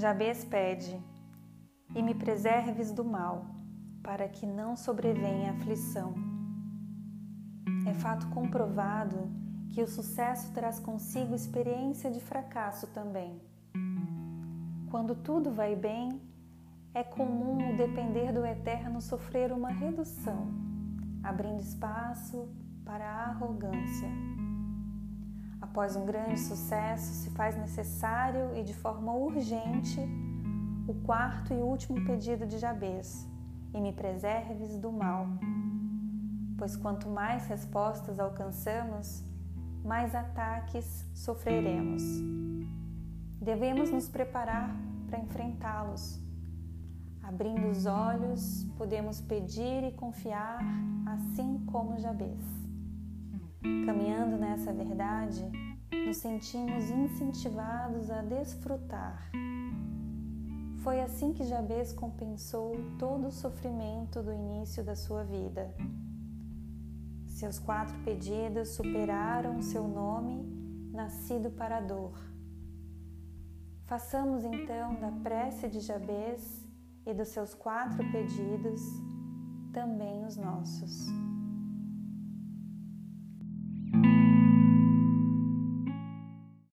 Jabez pede: E me preserves do mal, para que não sobrevenha aflição. É fato comprovado que o sucesso traz consigo experiência de fracasso também. Quando tudo vai bem, é comum o depender do eterno sofrer uma redução, abrindo espaço para a arrogância. Após um grande sucesso, se faz necessário e de forma urgente o quarto e último pedido de Jabez: e me preserves do mal. Pois quanto mais respostas alcançamos, mais ataques sofreremos. Devemos nos preparar para enfrentá-los. Abrindo os olhos, podemos pedir e confiar, assim como Jabez. Caminhando nessa verdade, nos sentimos incentivados a desfrutar. Foi assim que Jabez compensou todo o sofrimento do início da sua vida. Seus quatro pedidos superaram seu nome, nascido para a dor. Façamos então da prece de Jabez e dos seus quatro pedidos também os nossos.